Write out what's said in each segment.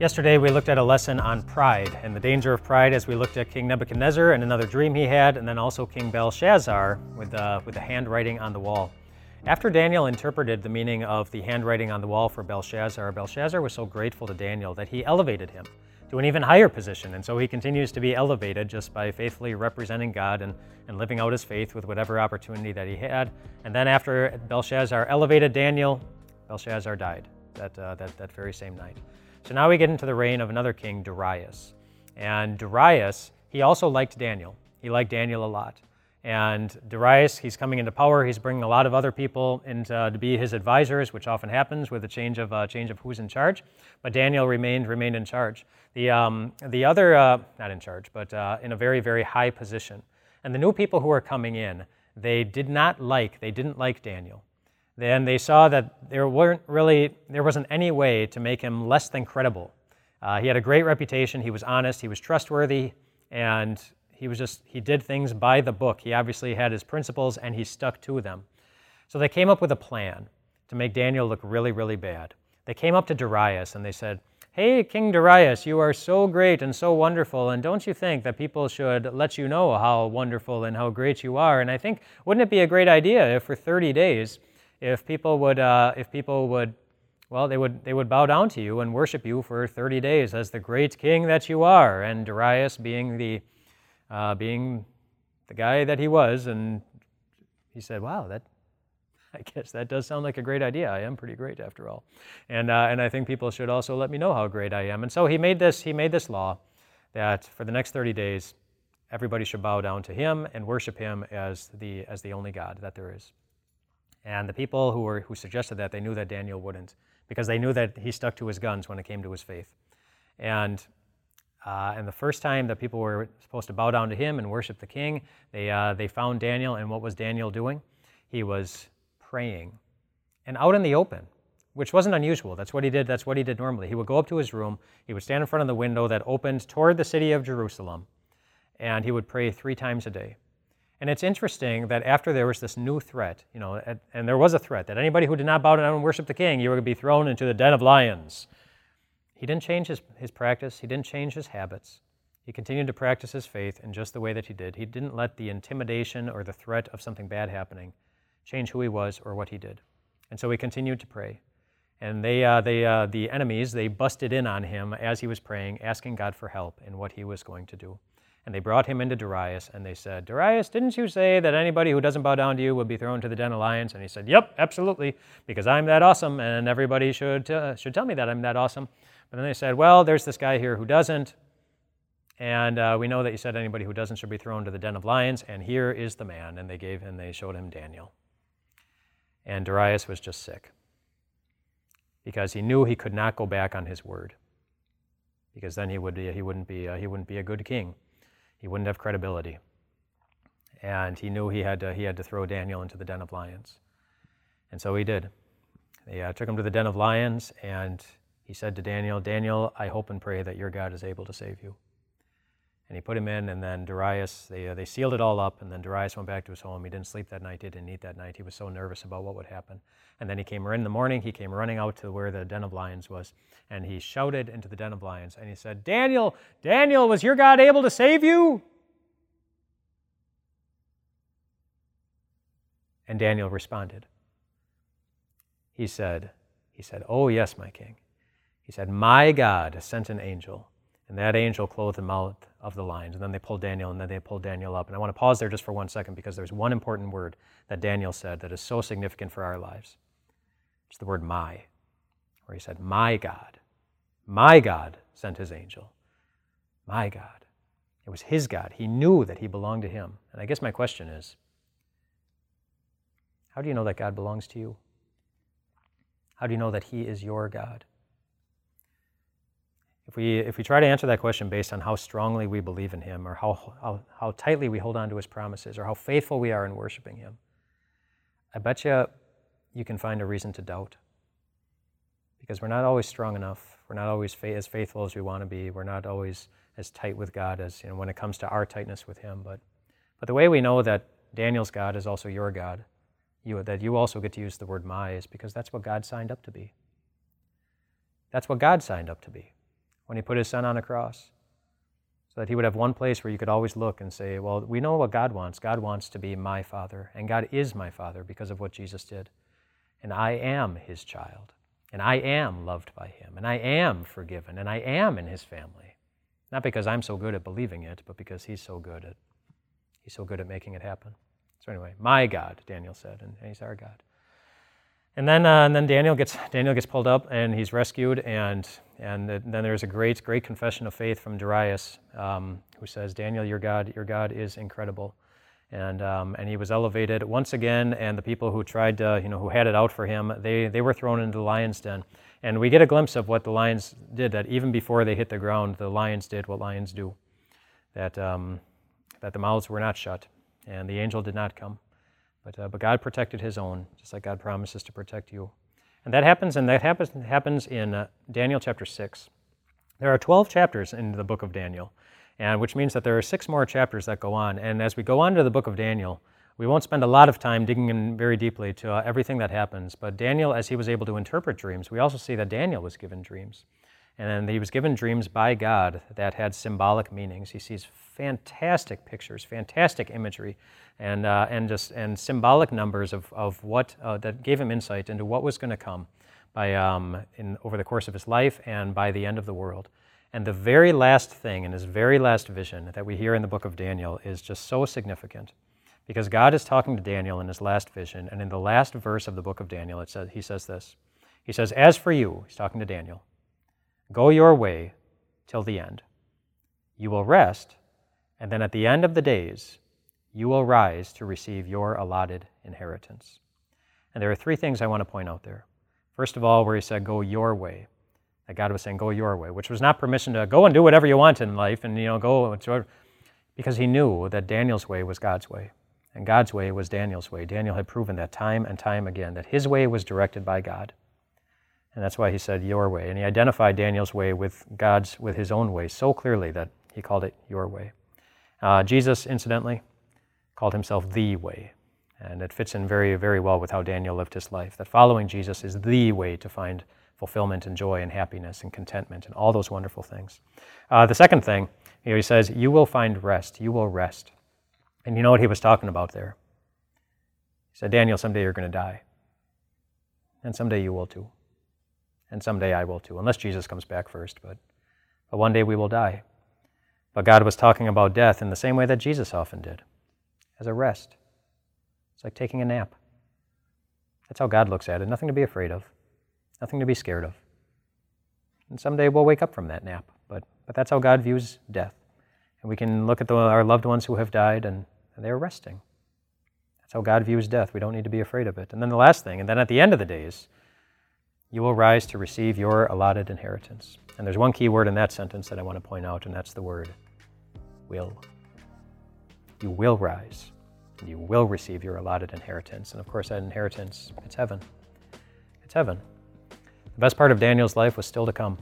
Yesterday, we looked at a lesson on pride and the danger of pride as we looked at King Nebuchadnezzar and another dream he had, and then also King Belshazzar with, uh, with the handwriting on the wall. After Daniel interpreted the meaning of the handwriting on the wall for Belshazzar, Belshazzar was so grateful to Daniel that he elevated him to an even higher position. And so he continues to be elevated just by faithfully representing God and, and living out his faith with whatever opportunity that he had. And then after Belshazzar elevated Daniel, Belshazzar died that, uh, that, that very same night. So now we get into the reign of another king, Darius. And Darius, he also liked Daniel. He liked Daniel a lot. And Darius, he's coming into power. He's bringing a lot of other people into, uh, to be his advisors, which often happens with a change of uh, change of who's in charge. But Daniel remained remained in charge. The um, the other uh, not in charge, but uh, in a very very high position. And the new people who are coming in, they did not like they didn't like Daniel then they saw that there weren't really there wasn't any way to make him less than credible. Uh, he had a great reputation. He was honest. He was trustworthy, and he was just he did things by the book. He obviously had his principles, and he stuck to them. So they came up with a plan to make Daniel look really, really bad. They came up to Darius and they said, Hey, King Darius, you are so great and so wonderful, and don't you think that people should let you know how wonderful and how great you are? And I think, wouldn't it be a great idea if for 30 days if people would, uh, if people would, well, they would, they would bow down to you and worship you for 30 days as the great king that you are. And Darius, being the, uh, being the guy that he was, and he said, "Wow, that, I guess that does sound like a great idea. I am pretty great after all, and uh, and I think people should also let me know how great I am." And so he made this, he made this law that for the next 30 days, everybody should bow down to him and worship him as the as the only God that there is. And the people who, were, who suggested that, they knew that Daniel wouldn't, because they knew that he stuck to his guns when it came to his faith. And, uh, and the first time that people were supposed to bow down to him and worship the king, they, uh, they found Daniel, and what was Daniel doing? He was praying. And out in the open, which wasn't unusual. That's what he did. That's what he did normally. He would go up to his room, he would stand in front of the window that opened toward the city of Jerusalem, and he would pray three times a day. And it's interesting that after there was this new threat, you know, and there was a threat that anybody who did not bow down and worship the king, you were going to be thrown into the den of lions. He didn't change his, his practice, he didn't change his habits. He continued to practice his faith in just the way that he did. He didn't let the intimidation or the threat of something bad happening change who he was or what he did. And so he continued to pray. And they, uh, they, uh, the enemies, they busted in on him as he was praying, asking God for help in what he was going to do. And they brought him into Darius, and they said, Darius, didn't you say that anybody who doesn't bow down to you would be thrown to the den of lions? And he said, Yep, absolutely, because I'm that awesome, and everybody should, should tell me that I'm that awesome. But then they said, Well, there's this guy here who doesn't, and uh, we know that you said anybody who doesn't should be thrown to the den of lions, and here is the man. And they gave him, they showed him Daniel. And Darius was just sick because he knew he could not go back on his word because then he, would be, he, wouldn't, be, uh, he wouldn't be a good king he wouldn't have credibility. And he knew he had to, he had to throw Daniel into the den of lions. And so he did. They uh, took him to the den of lions, and he said to Daniel, Daniel, I hope and pray that your God is able to save you. And he put him in, and then Darius, they, uh, they sealed it all up, and then Darius went back to his home. He didn't sleep that night, he didn't eat that night. He was so nervous about what would happen. And then he came in the morning, he came running out to where the den of lions was, and he shouted into the den of lions, and he said, Daniel, Daniel, was your God able to save you? And Daniel responded. He said, he said, Oh, yes, my king. He said, My God sent an angel and that angel clothed the mouth of the lions. And then they pulled Daniel, and then they pulled Daniel up. And I want to pause there just for one second because there's one important word that Daniel said that is so significant for our lives. It's the word my, where he said, My God, my God sent his angel. My God. It was his God. He knew that he belonged to him. And I guess my question is how do you know that God belongs to you? How do you know that he is your God? If we, if we try to answer that question based on how strongly we believe in Him, or how, how, how tightly we hold on to His promises, or how faithful we are in worshiping Him, I bet you you can find a reason to doubt. Because we're not always strong enough. We're not always fa- as faithful as we want to be. We're not always as tight with God as you know, when it comes to our tightness with Him. But, but the way we know that Daniel's God is also your God, you, that you also get to use the word my, is because that's what God signed up to be. That's what God signed up to be. When he put his son on a cross. So that he would have one place where you could always look and say, Well, we know what God wants. God wants to be my father, and God is my father because of what Jesus did. And I am his child, and I am loved by him, and I am forgiven, and I am in his family. Not because I'm so good at believing it, but because he's so good at he's so good at making it happen. So anyway, my God, Daniel said, and he's our God. And then, uh, and then Daniel gets Daniel gets pulled up and he's rescued, and and then there's a great great confession of faith from Darius, um, who says, "Daniel, your God, your God is incredible," and um, and he was elevated once again. And the people who tried to, you know, who had it out for him, they they were thrown into the lion's den. And we get a glimpse of what the lions did. That even before they hit the ground, the lions did what lions do. That um, that the mouths were not shut, and the angel did not come. But, uh, but God protected his own, just like God promises to protect you. And that happens, and that happens, happens in uh, Daniel chapter 6. There are 12 chapters in the book of Daniel, and which means that there are six more chapters that go on. And as we go on to the book of Daniel, we won't spend a lot of time digging in very deeply to uh, everything that happens. But Daniel, as he was able to interpret dreams, we also see that Daniel was given dreams. And he was given dreams by God that had symbolic meanings. He sees fantastic pictures, fantastic imagery, and, uh, and just and symbolic numbers of, of what uh, that gave him insight into what was going to come by um, in, over the course of his life and by the end of the world. And the very last thing in his very last vision that we hear in the book of Daniel is just so significant because God is talking to Daniel in his last vision. And in the last verse of the book of Daniel, it says, he says this He says, As for you, he's talking to Daniel, go your way till the end. You will rest and then at the end of the days, you will rise to receive your allotted inheritance. And there are three things I want to point out there. First of all, where he said, Go your way. That God was saying, Go your way, which was not permission to go and do whatever you want in life and, you know, go, because he knew that Daniel's way was God's way. And God's way was Daniel's way. Daniel had proven that time and time again, that his way was directed by God. And that's why he said, Your way. And he identified Daniel's way with God's, with his own way so clearly that he called it Your way. Uh, Jesus, incidentally, called himself the way. And it fits in very, very well with how Daniel lived his life. That following Jesus is the way to find fulfillment and joy and happiness and contentment and all those wonderful things. Uh, the second thing, you know, he says, You will find rest. You will rest. And you know what he was talking about there? He said, Daniel, someday you're going to die. And someday you will too. And someday I will too, unless Jesus comes back first. But, but one day we will die. But God was talking about death in the same way that Jesus often did as a rest. It's like taking a nap. That's how God looks at it. Nothing to be afraid of, nothing to be scared of. And someday we'll wake up from that nap. But, but that's how God views death. And we can look at the, our loved ones who have died and, and they're resting. That's how God views death. We don't need to be afraid of it. And then the last thing, and then at the end of the days, you will rise to receive your allotted inheritance. And there's one key word in that sentence that I want to point out, and that's the word will. You will rise. You will receive your allotted inheritance. And of course, that inheritance, it's heaven. It's heaven. The best part of Daniel's life was still to come.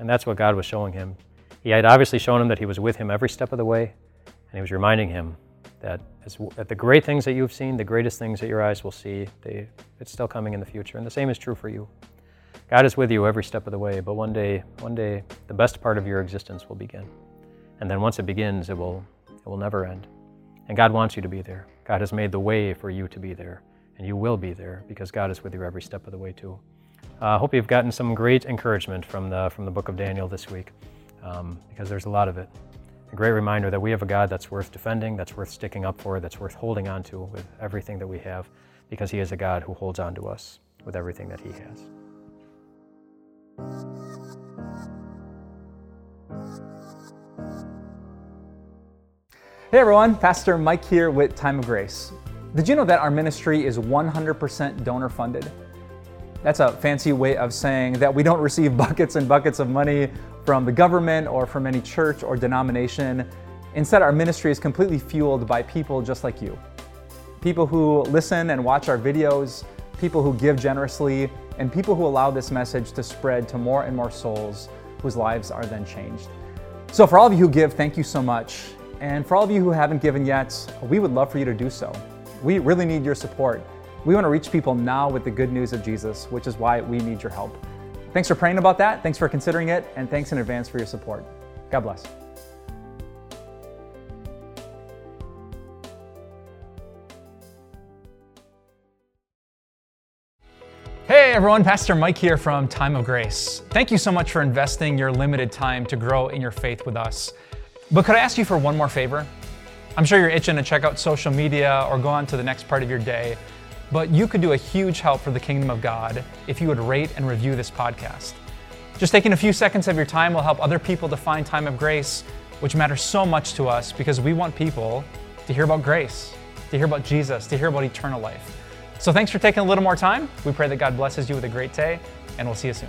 And that's what God was showing him. He had obviously shown him that he was with him every step of the way. And he was reminding him that, as, that the great things that you've seen, the greatest things that your eyes will see, they, it's still coming in the future. And the same is true for you. God is with you every step of the way, but one day, one day, the best part of your existence will begin. And then once it begins, it will, it will never end. And God wants you to be there. God has made the way for you to be there. And you will be there because God is with you every step of the way, too. I uh, hope you've gotten some great encouragement from the, from the book of Daniel this week um, because there's a lot of it. A great reminder that we have a God that's worth defending, that's worth sticking up for, that's worth holding on to with everything that we have because He is a God who holds on to us with everything that He has. Hey everyone, Pastor Mike here with Time of Grace. Did you know that our ministry is 100% donor funded? That's a fancy way of saying that we don't receive buckets and buckets of money from the government or from any church or denomination. Instead, our ministry is completely fueled by people just like you. People who listen and watch our videos, people who give generously, and people who allow this message to spread to more and more souls whose lives are then changed. So, for all of you who give, thank you so much. And for all of you who haven't given yet, we would love for you to do so. We really need your support. We want to reach people now with the good news of Jesus, which is why we need your help. Thanks for praying about that. Thanks for considering it. And thanks in advance for your support. God bless. Everyone, Pastor Mike here from Time of Grace. Thank you so much for investing your limited time to grow in your faith with us. But could I ask you for one more favor? I'm sure you're itching to check out social media or go on to the next part of your day, but you could do a huge help for the kingdom of God if you would rate and review this podcast. Just taking a few seconds of your time will help other people to find time of grace, which matters so much to us because we want people to hear about grace, to hear about Jesus, to hear about eternal life. So thanks for taking a little more time. We pray that God blesses you with a great day, and we'll see you soon.